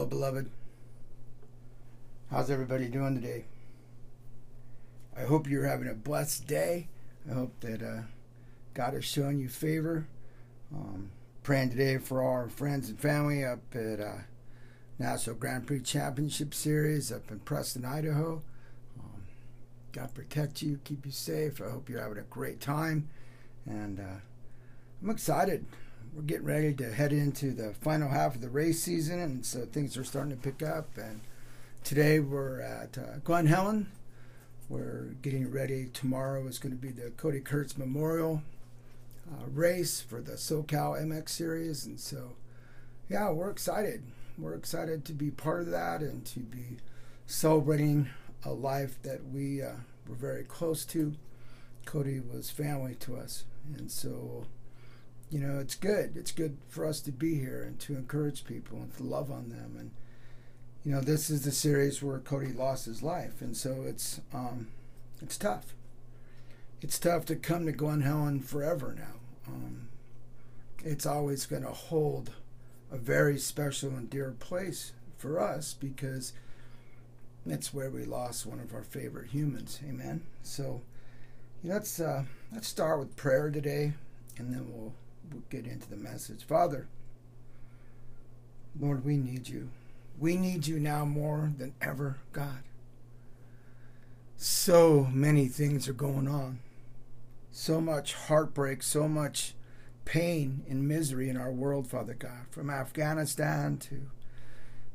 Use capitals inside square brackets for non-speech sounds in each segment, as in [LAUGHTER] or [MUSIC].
Hello, beloved. How's everybody doing today? I hope you're having a blessed day. I hope that uh, God is showing you favor. Um, praying today for our friends and family up at uh, National Grand Prix Championship Series up in Preston, Idaho. Um, God protect you, keep you safe. I hope you're having a great time. And uh, I'm excited. We're getting ready to head into the final half of the race season, and so things are starting to pick up. And today we're at uh, Glen Helen. We're getting ready. Tomorrow is going to be the Cody Kurtz Memorial uh, race for the SoCal MX Series, and so yeah, we're excited. We're excited to be part of that and to be celebrating a life that we uh, were very close to. Cody was family to us, and so you know, it's good. It's good for us to be here and to encourage people and to love on them. And you know, this is the series where Cody lost his life, and so it's um, it's tough. It's tough to come to Glen Helen forever now. Um, it's always going to hold a very special and dear place for us because that's where we lost one of our favorite humans. Amen. So you know, let's uh, let's start with prayer today, and then we'll we'll get into the message. Father, Lord, we need you. We need you now more than ever, God. So many things are going on. So much heartbreak, so much pain and misery in our world, Father God, from Afghanistan to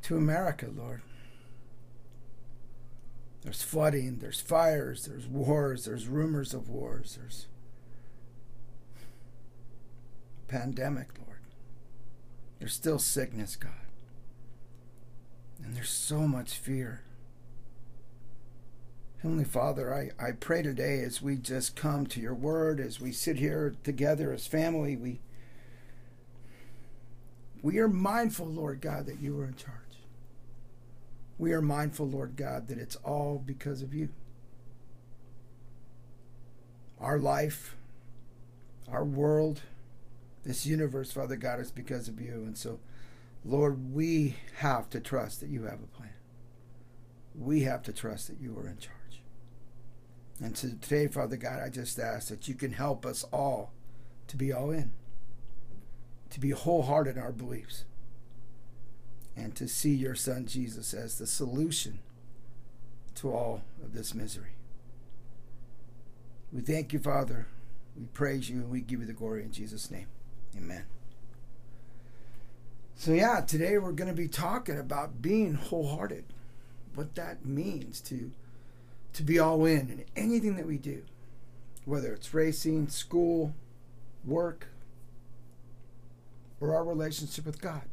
to America, Lord. There's flooding, there's fires, there's wars, there's rumors of wars, there's pandemic, Lord. There's still sickness, God. And there's so much fear. Heavenly Father, I, I pray today as we just come to your word, as we sit here together as family, we we are mindful, Lord God, that you are in charge. We are mindful, Lord God, that it's all because of you. Our life, our world, this universe, Father God, is because of you. And so, Lord, we have to trust that you have a plan. We have to trust that you are in charge. And so today, Father God, I just ask that you can help us all to be all in, to be wholehearted in our beliefs, and to see your Son Jesus as the solution to all of this misery. We thank you, Father. We praise you and we give you the glory in Jesus' name. Amen. So, yeah, today we're going to be talking about being wholehearted, what that means to, to be all in in anything that we do, whether it's racing, school, work, or our relationship with God.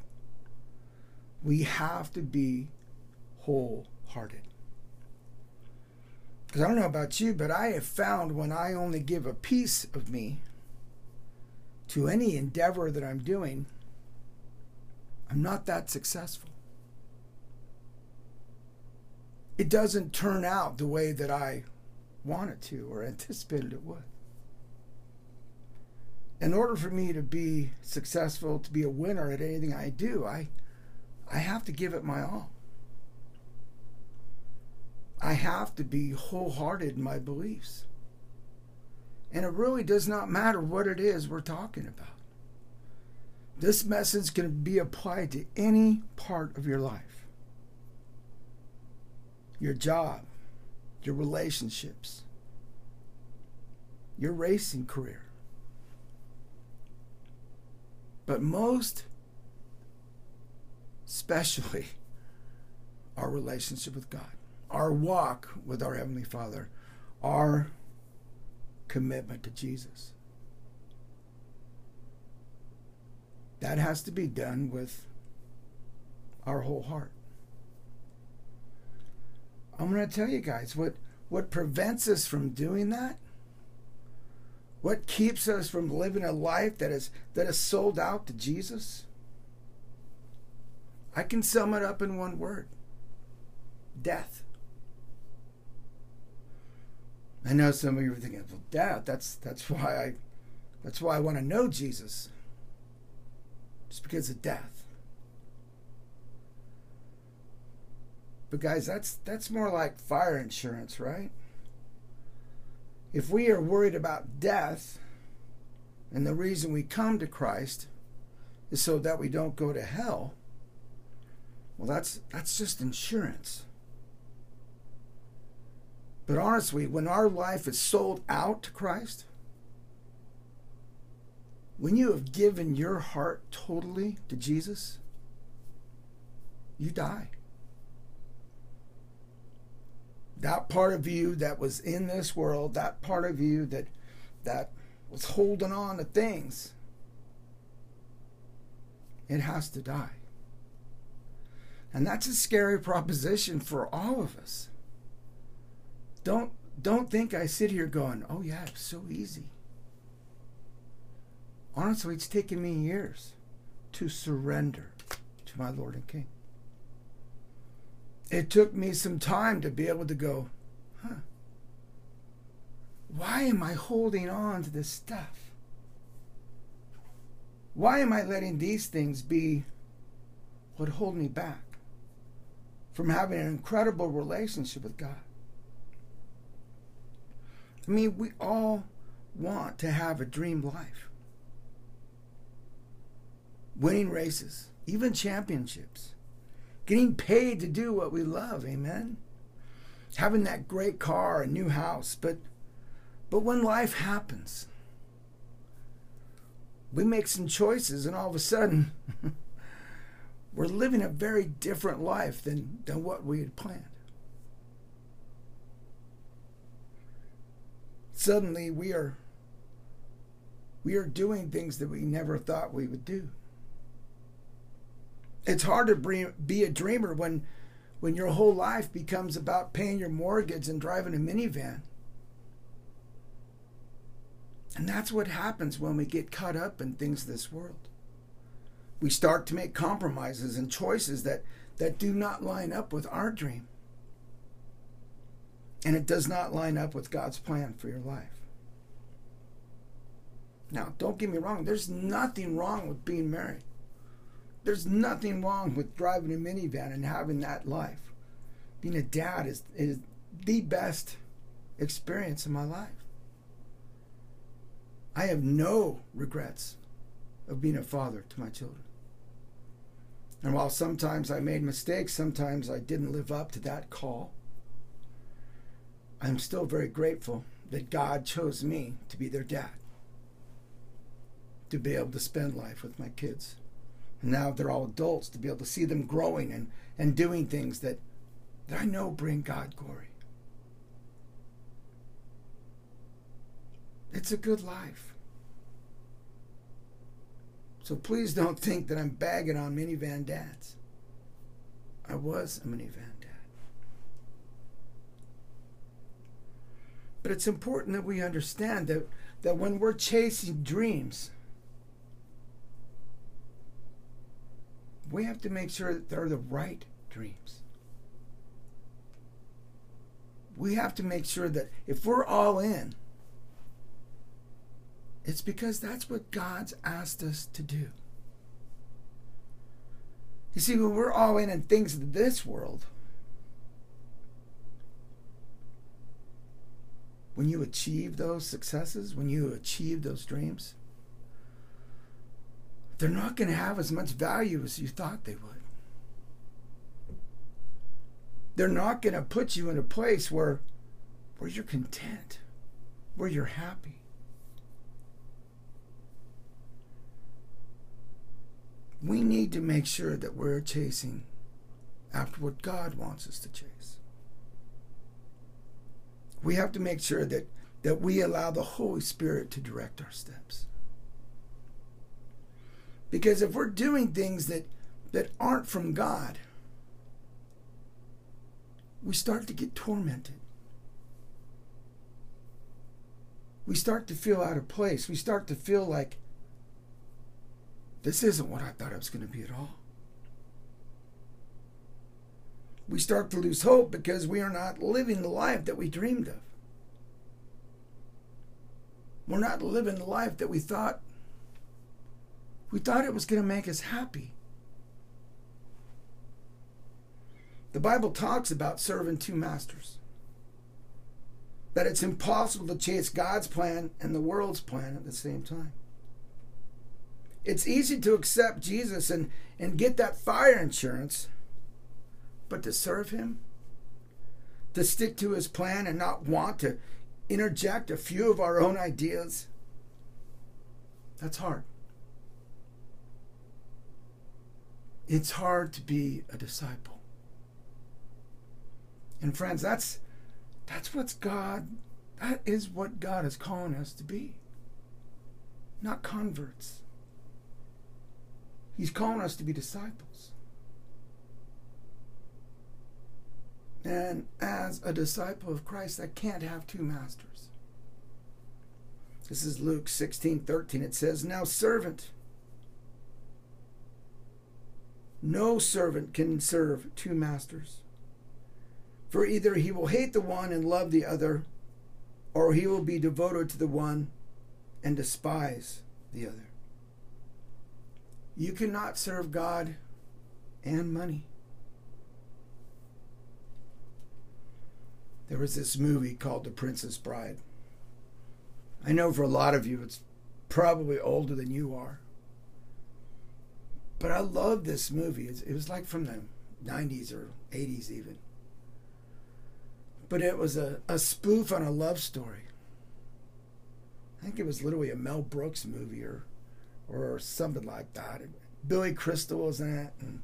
We have to be wholehearted. Because I don't know about you, but I have found when I only give a piece of me to any endeavor that I'm doing, I'm not that successful. It doesn't turn out the way that I wanted to or anticipated it would. In order for me to be successful, to be a winner at anything I do, I, I have to give it my all. I have to be wholehearted in my beliefs. And it really does not matter what it is we're talking about. This message can be applied to any part of your life your job, your relationships, your racing career. But most especially our relationship with God, our walk with our Heavenly Father, our commitment to Jesus. That has to be done with our whole heart. I'm going to tell you guys what what prevents us from doing that? What keeps us from living a life that is that is sold out to Jesus? I can sum it up in one word. Death. I know some of you are thinking, well, Dad, that's that's why I that's why I want to know Jesus. It's because of death. But guys, that's that's more like fire insurance, right? If we are worried about death, and the reason we come to Christ is so that we don't go to hell, well that's that's just insurance. But honestly, when our life is sold out to Christ, when you have given your heart totally to Jesus, you die. That part of you that was in this world, that part of you that that was holding on to things, it has to die. And that's a scary proposition for all of us. Don't don't think I sit here going, "Oh yeah, it's so easy." Honestly, it's taken me years to surrender to my Lord and King. It took me some time to be able to go, huh? Why am I holding on to this stuff? Why am I letting these things be what hold me back from having an incredible relationship with God? I mean, we all want to have a dream life. Winning races, even championships, getting paid to do what we love, amen? Having that great car, a new house, but but when life happens, we make some choices and all of a sudden [LAUGHS] we're living a very different life than, than what we had planned. Suddenly we are we are doing things that we never thought we would do. It's hard to be a dreamer when when your whole life becomes about paying your mortgage and driving a minivan. And that's what happens when we get caught up in things this world. We start to make compromises and choices that, that do not line up with our dream and it does not line up with God's plan for your life. Now, don't get me wrong, there's nothing wrong with being married. There's nothing wrong with driving a minivan and having that life. Being a dad is, is the best experience in my life. I have no regrets of being a father to my children. And while sometimes I made mistakes, sometimes I didn't live up to that call. I'm still very grateful that God chose me to be their dad, to be able to spend life with my kids. And now they're all adults, to be able to see them growing and, and doing things that, that I know bring God glory. It's a good life. So please don't think that I'm bagging on minivan dads. I was a minivan But it's important that we understand that, that when we're chasing dreams, we have to make sure that they're the right dreams. We have to make sure that if we're all in, it's because that's what God's asked us to do. You see, when we're all in in things of this world, when you achieve those successes, when you achieve those dreams, they're not going to have as much value as you thought they would. They're not going to put you in a place where, where you're content, where you're happy. We need to make sure that we're chasing after what God wants us to chase we have to make sure that, that we allow the Holy Spirit to direct our steps. Because if we're doing things that, that aren't from God, we start to get tormented. We start to feel out of place. We start to feel like this isn't what I thought it was going to be at all we start to lose hope because we are not living the life that we dreamed of. We're not living the life that we thought we thought it was going to make us happy. The Bible talks about serving two masters. That it's impossible to chase God's plan and the world's plan at the same time. It's easy to accept Jesus and, and get that fire insurance, but to serve Him, to stick to His plan and not want to interject a few of our own ideas, that's hard. It's hard to be a disciple. And friends, that's that's what's God that is what God is calling us to be. Not converts. He's calling us to be disciples. And as a disciple of Christ, I can't have two masters. This is Luke 16 13. It says, Now, servant, no servant can serve two masters. For either he will hate the one and love the other, or he will be devoted to the one and despise the other. You cannot serve God and money. There was this movie called The Princess Bride. I know for a lot of you it's probably older than you are. But I love this movie. It was like from the 90s or 80s, even. But it was a, a spoof on a love story. I think it was literally a Mel Brooks movie or or something like that. Billy Crystal was in it and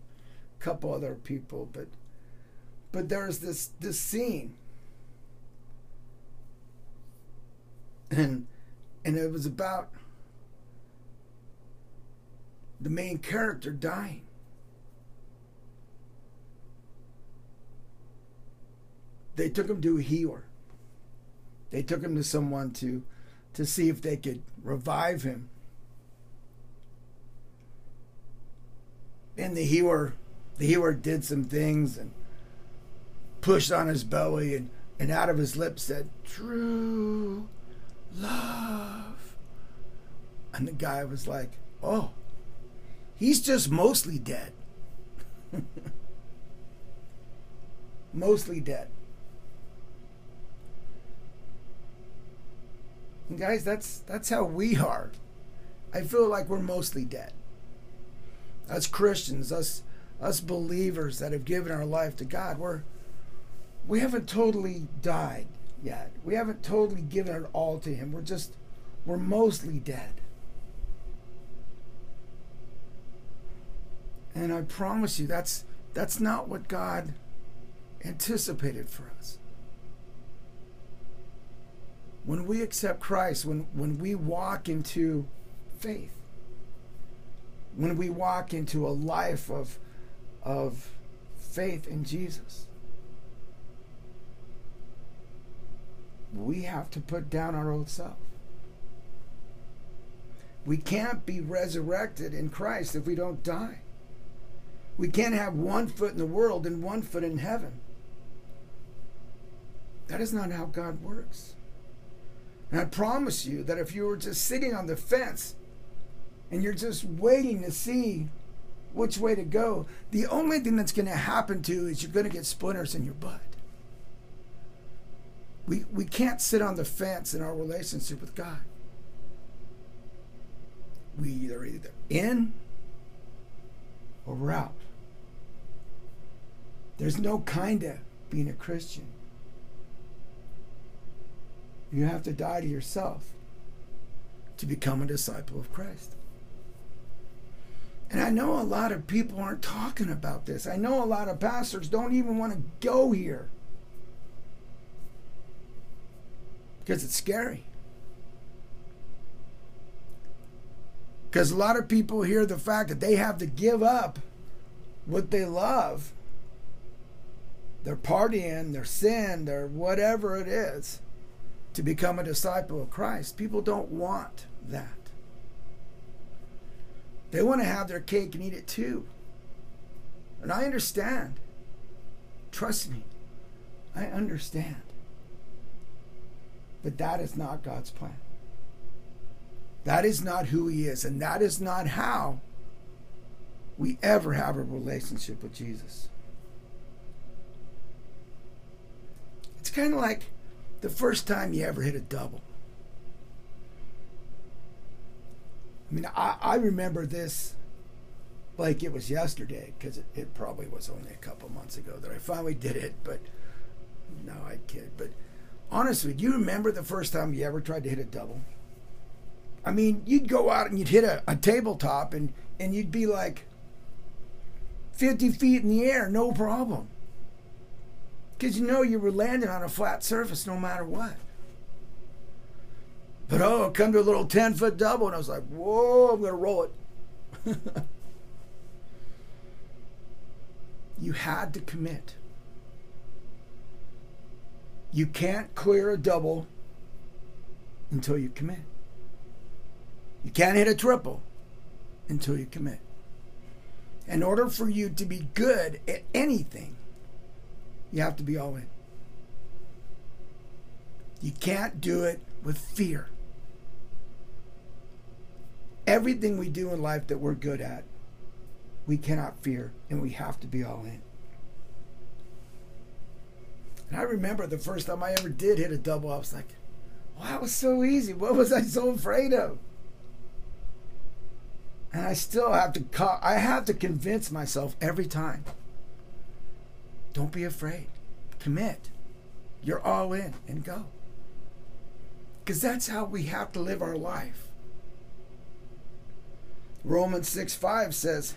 a couple other people, but but there's this this scene and and it was about the main character dying. They took him to a healer. They took him to someone to to see if they could revive him. And the healer the healer did some things and pushed on his belly and, and out of his lips said, True love. And the guy was like, Oh, he's just mostly dead. [LAUGHS] mostly dead. And guys, that's that's how we are. I feel like we're mostly dead. Us Christians, us us believers that have given our life to God, we're we haven't totally died yet. We haven't totally given it all to him. We're just we're mostly dead. And I promise you that's that's not what God anticipated for us. When we accept Christ, when when we walk into faith, when we walk into a life of of faith in Jesus, we have to put down our old self. We can't be resurrected in Christ if we don't die. We can't have one foot in the world and one foot in heaven. That is not how God works. And I promise you that if you were just sitting on the fence and you're just waiting to see which way to go, the only thing that's going to happen to you is you're going to get splinters in your butt. We, we can't sit on the fence in our relationship with God. We either either in or we're out. There's no kind of being a Christian. You have to die to yourself to become a disciple of Christ. And I know a lot of people aren't talking about this. I know a lot of pastors don't even want to go here because it's scary. Because a lot of people hear the fact that they have to give up what they love their partying, their sin, their whatever it is to become a disciple of Christ. People don't want that. They want to have their cake and eat it too. And I understand. Trust me, I understand. But that is not God's plan. That is not who He is, and that is not how we ever have a relationship with Jesus. It's kind of like the first time you ever hit a double. I mean, I, I remember this like it was yesterday because it, it probably was only a couple months ago that I finally did it, but no, I kid. But honestly, do you remember the first time you ever tried to hit a double? I mean, you'd go out and you'd hit a, a tabletop and, and you'd be like 50 feet in the air, no problem. Because you know you were landing on a flat surface no matter what. But oh, come to a little 10 foot double, and I was like, whoa, I'm going to roll it. [LAUGHS] you had to commit. You can't clear a double until you commit. You can't hit a triple until you commit. In order for you to be good at anything, you have to be all in. You can't do it with fear. Everything we do in life that we're good at, we cannot fear, and we have to be all in. And I remember the first time I ever did hit a double, I was like, wow, it was so easy. What was I so afraid of? And I still have to I have to convince myself every time. Don't be afraid. Commit. You're all in and go. Because that's how we have to live our life. Romans 6 5 says,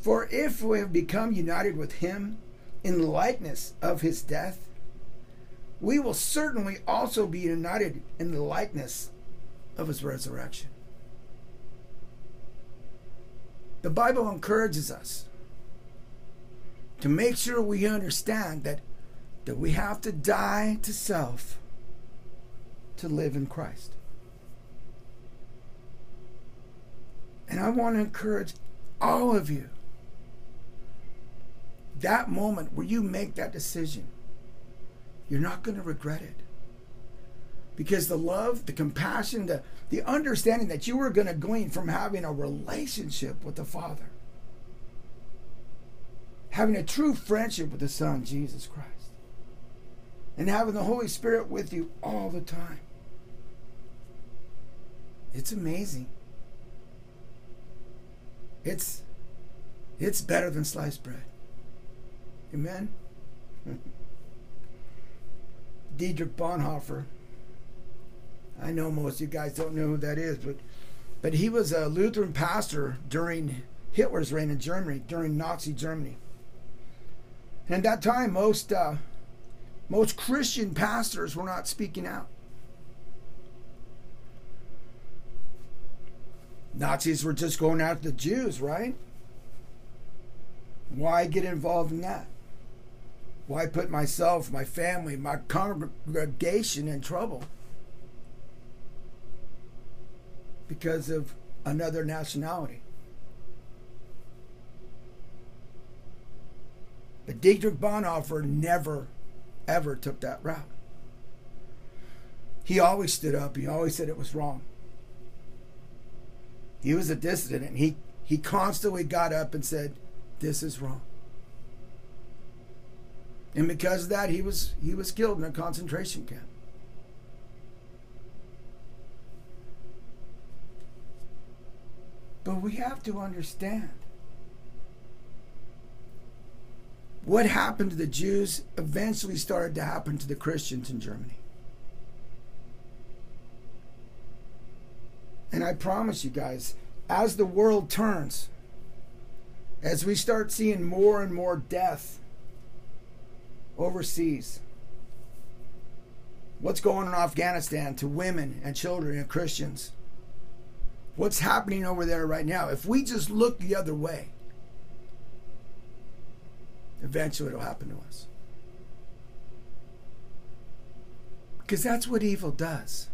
For if we have become united with him in the likeness of his death, we will certainly also be united in the likeness of his resurrection. The Bible encourages us to make sure we understand that, that we have to die to self to live in Christ. And I want to encourage all of you that moment where you make that decision, you're not going to regret it. Because the love, the compassion, the, the understanding that you were going to glean from having a relationship with the Father, having a true friendship with the Son, Jesus Christ, and having the Holy Spirit with you all the time. It's amazing. It's it's better than sliced bread. Amen. [LAUGHS] Dietrich Bonhoeffer I know most of you guys don't know who that is, but but he was a Lutheran pastor during Hitler's reign in Germany, during Nazi Germany. And at that time, most uh, most Christian pastors were not speaking out. Nazis were just going after the Jews, right? Why get involved in that? Why put myself, my family, my congregation in trouble? because of another nationality. But Dietrich Bonhoeffer never, ever took that route. He always stood up. He always said it was wrong. He was a dissident. He, he constantly got up and said, This is wrong. And because of that, he was, he was killed in a concentration camp. But we have to understand what happened to the Jews eventually started to happen to the Christians in Germany. And I promise you guys, as the world turns, as we start seeing more and more death overseas, what's going on in Afghanistan to women and children and Christians? what's happening over there right now, if we just look the other way, eventually it'll happen to us. Because that's what evil does.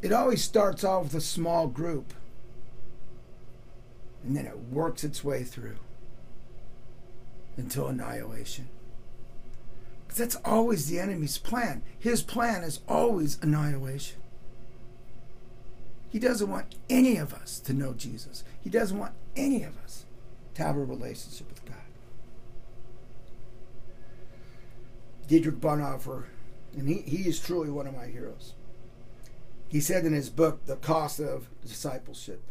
It always starts off with a small group, and then it works its way through until annihilation. That's always the enemy's plan. His plan is always annihilation. He doesn't want any of us to know Jesus. He doesn't want any of us to have a relationship with God. Dietrich Bonhoeffer, and he, he is truly one of my heroes. He said in his book, The Cost of Discipleship.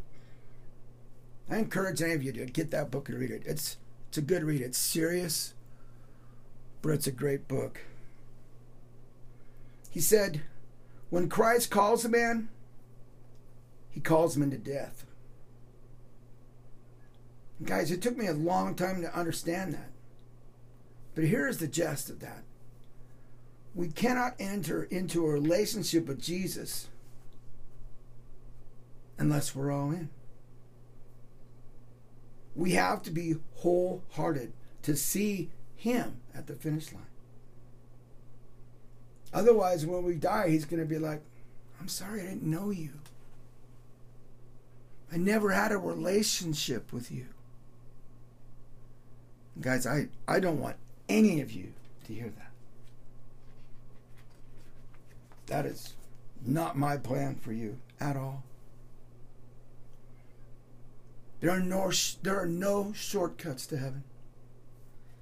I encourage any of you to get that book and read it. It's it's a good read. It's serious, but it's a great book. He said, when Christ calls a man, he calls him into death. And guys, it took me a long time to understand that. But here's the gist of that. We cannot enter into a relationship with Jesus unless we're all in. We have to be wholehearted to see Him at the finish line. Otherwise, when we die, He's going to be like, I'm sorry, I didn't know you. I never had a relationship with you. Guys, I, I don't want any of you to hear that. That is not my plan for you at all. There are no there are no shortcuts to heaven.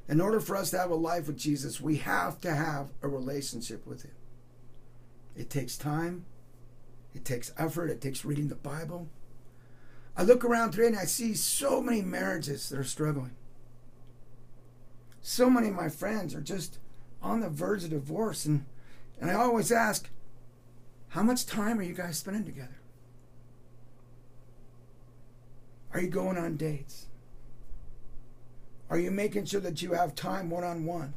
In order for us to have a life with Jesus, we have to have a relationship with him. It takes time, it takes effort, it takes reading the Bible. I look around today and I see so many marriages that are struggling. So many of my friends are just on the verge of divorce and and I always ask, how much time are you guys spending together? Are you going on dates? Are you making sure that you have time one on one?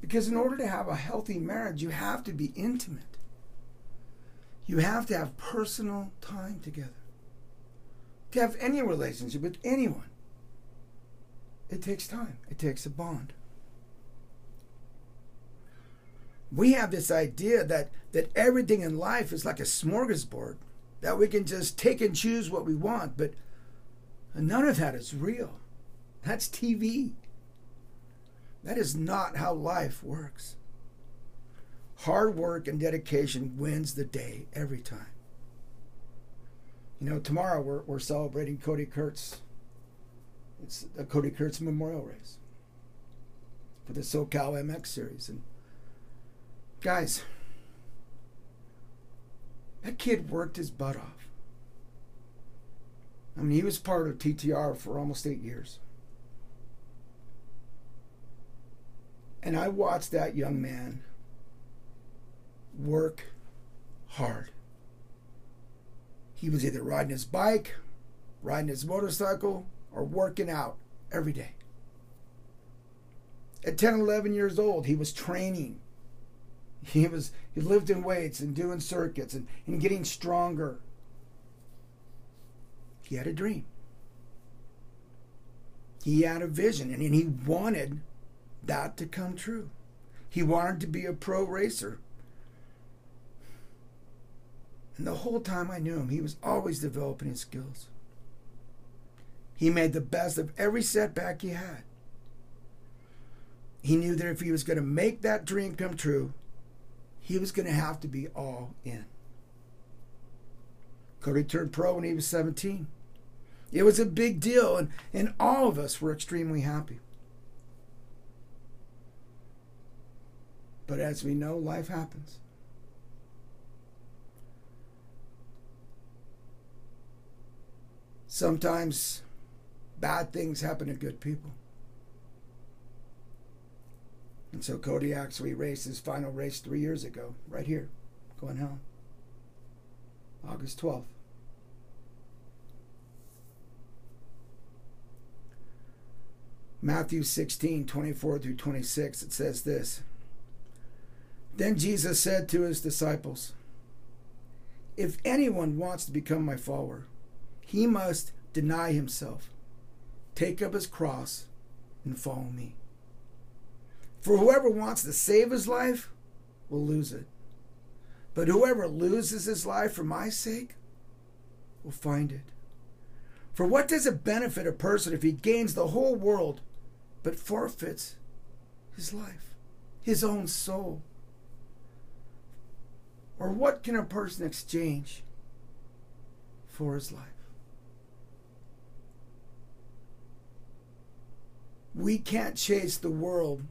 Because in order to have a healthy marriage, you have to be intimate. You have to have personal time together. To have any relationship with anyone, it takes time, it takes a bond. We have this idea that, that everything in life is like a smorgasbord that we can just take and choose what we want, but none of that is real. That's TV. That is not how life works. Hard work and dedication wins the day every time. You know, tomorrow we're, we're celebrating Cody Kurtz. It's the Cody Kurtz Memorial Race for the SoCal MX Series. And guys, that kid worked his butt off. I mean, he was part of TTR for almost eight years. And I watched that young man work hard. He was either riding his bike, riding his motorcycle, or working out every day. At 10, 11 years old, he was training he was he lived in weights and doing circuits and, and getting stronger. He had a dream. He had a vision and he wanted that to come true. He wanted to be a pro racer. And the whole time I knew him, he was always developing his skills. He made the best of every setback he had. He knew that if he was going to make that dream come true, he was going to have to be all in. Cody turned pro when he was 17. It was a big deal, and, and all of us were extremely happy. But as we know, life happens. Sometimes bad things happen to good people. And so Cody actually raced his final race three years ago, right here, Glen Helen, August 12th. Matthew 16, 24 through 26, it says this Then Jesus said to his disciples, If anyone wants to become my follower, he must deny himself, take up his cross, and follow me. For whoever wants to save his life will lose it. But whoever loses his life for my sake will find it. For what does it benefit a person if he gains the whole world but forfeits his life, his own soul? Or what can a person exchange for his life? We can't chase the world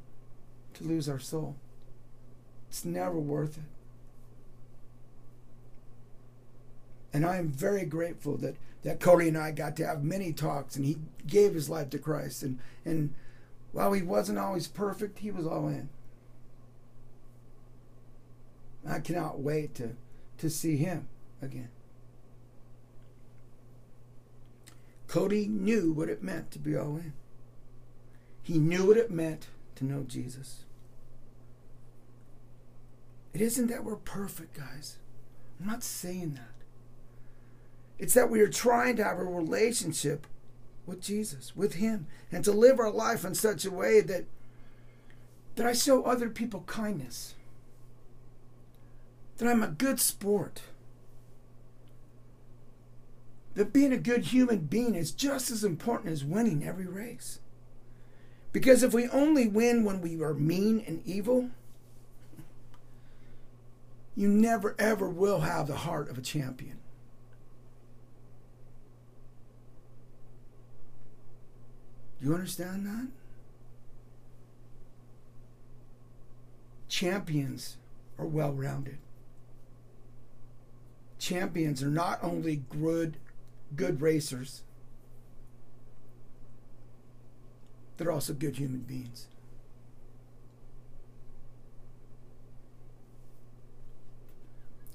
to lose our soul. It's never worth it. And I am very grateful that, that Cody and I got to have many talks and he gave his life to Christ. And, and while he wasn't always perfect, he was all in. I cannot wait to, to see him again. Cody knew what it meant to be all in. He knew what it meant to know Jesus. It isn't that we're perfect, guys. I'm not saying that. It's that we are trying to have a relationship with Jesus, with Him, and to live our life in such a way that that I show other people kindness. That I'm a good sport. That being a good human being is just as important as winning every race. Because if we only win when we are mean and evil, you never ever will have the heart of a champion. You understand that? Champions are well rounded. Champions are not only good, good racers, they're also good human beings.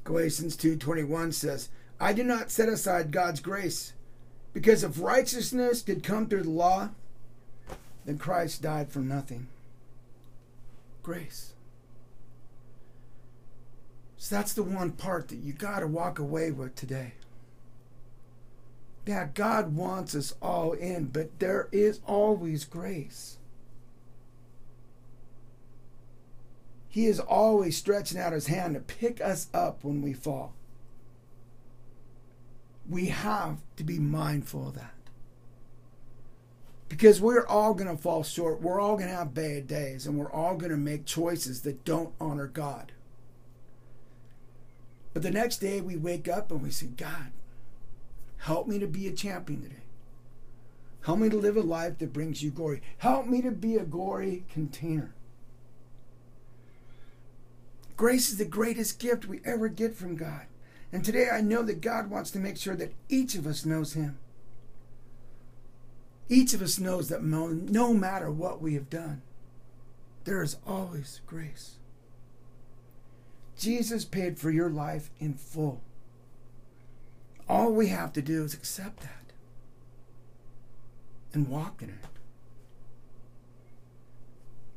Galatians 2:21 says, "I do not set aside God's grace, because if righteousness did come through the law, then Christ died for nothing. Grace. So that's the one part that you got to walk away with today. Yeah, God wants us all in, but there is always grace. He is always stretching out his hand to pick us up when we fall. We have to be mindful of that. Because we're all going to fall short. We're all going to have bad days, and we're all going to make choices that don't honor God. But the next day we wake up and we say, God, help me to be a champion today. Help me to live a life that brings you glory. Help me to be a glory container. Grace is the greatest gift we ever get from God. And today I know that God wants to make sure that each of us knows Him. Each of us knows that no matter what we have done, there is always grace. Jesus paid for your life in full. All we have to do is accept that and walk in it.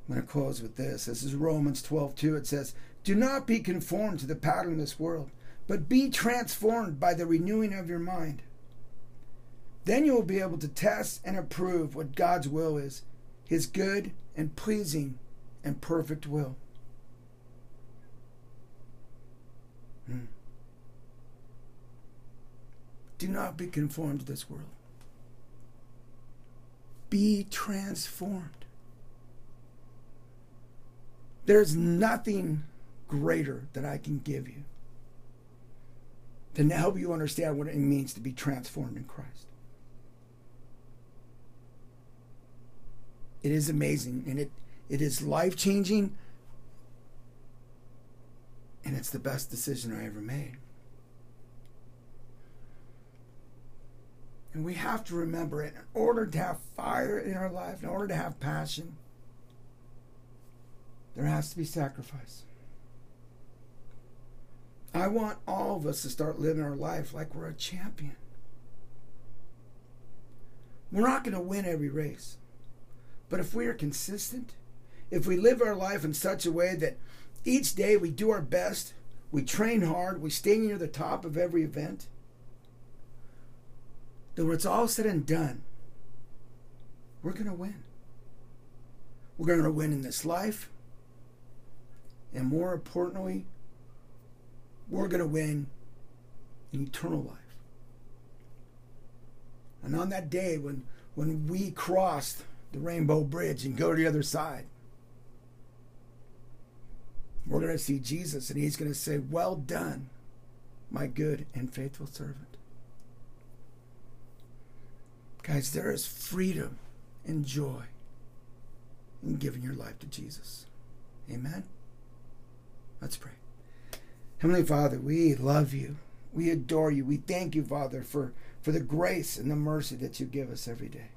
I'm going to close with this. This is Romans 12 2. It says, Do not be conformed to the pattern of this world, but be transformed by the renewing of your mind then you will be able to test and approve what God's will is, his good and pleasing and perfect will. Hmm. Do not be conformed to this world. Be transformed. There's nothing greater that I can give you than to help you understand what it means to be transformed in Christ. It is amazing and it, it is life changing. And it's the best decision I ever made. And we have to remember it in order to have fire in our life, in order to have passion, there has to be sacrifice. I want all of us to start living our life like we're a champion. We're not going to win every race. But if we are consistent, if we live our life in such a way that each day we do our best, we train hard, we stay near the top of every event, then when it's all said and done, we're going to win. We're going to win in this life. And more importantly, we're going to win in eternal life. And on that day when, when we crossed the Rainbow Bridge and go to the other side. We're going to see Jesus, and he's going to say, Well done, my good and faithful servant. Guys, there is freedom and joy in giving your life to Jesus. Amen. Let's pray. Heavenly Father, we love you. We adore you. We thank you, Father, for, for the grace and the mercy that you give us every day.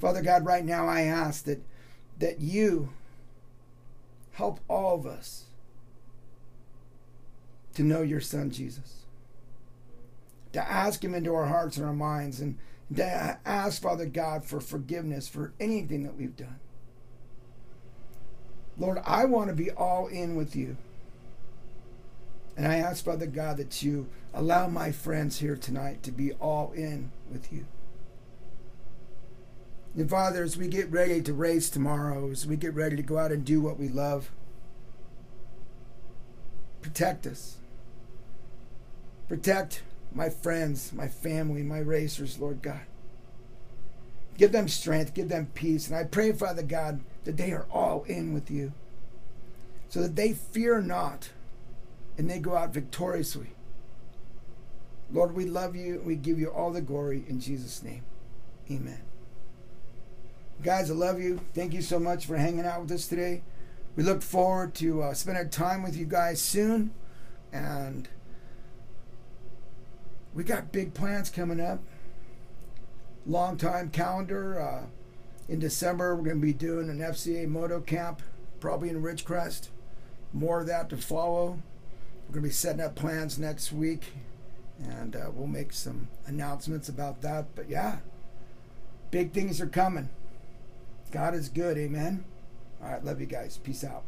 Father God, right now I ask that that you help all of us to know your son Jesus. To ask him into our hearts and our minds and to ask Father God for forgiveness for anything that we've done. Lord, I want to be all in with you. And I ask, Father God, that you allow my friends here tonight to be all in with you. And Father, as we get ready to race tomorrow, as we get ready to go out and do what we love, protect us. Protect my friends, my family, my racers, Lord God. Give them strength, give them peace. And I pray, Father God, that they are all in with you so that they fear not and they go out victoriously. Lord, we love you. We give you all the glory in Jesus' name. Amen. Guys, I love you. Thank you so much for hanging out with us today. We look forward to uh, spending time with you guys soon. And we got big plans coming up. Long time calendar. Uh, in December, we're going to be doing an FCA moto camp, probably in Ridgecrest. More of that to follow. We're going to be setting up plans next week. And uh, we'll make some announcements about that. But yeah, big things are coming. God is good. Amen. All right. Love you guys. Peace out.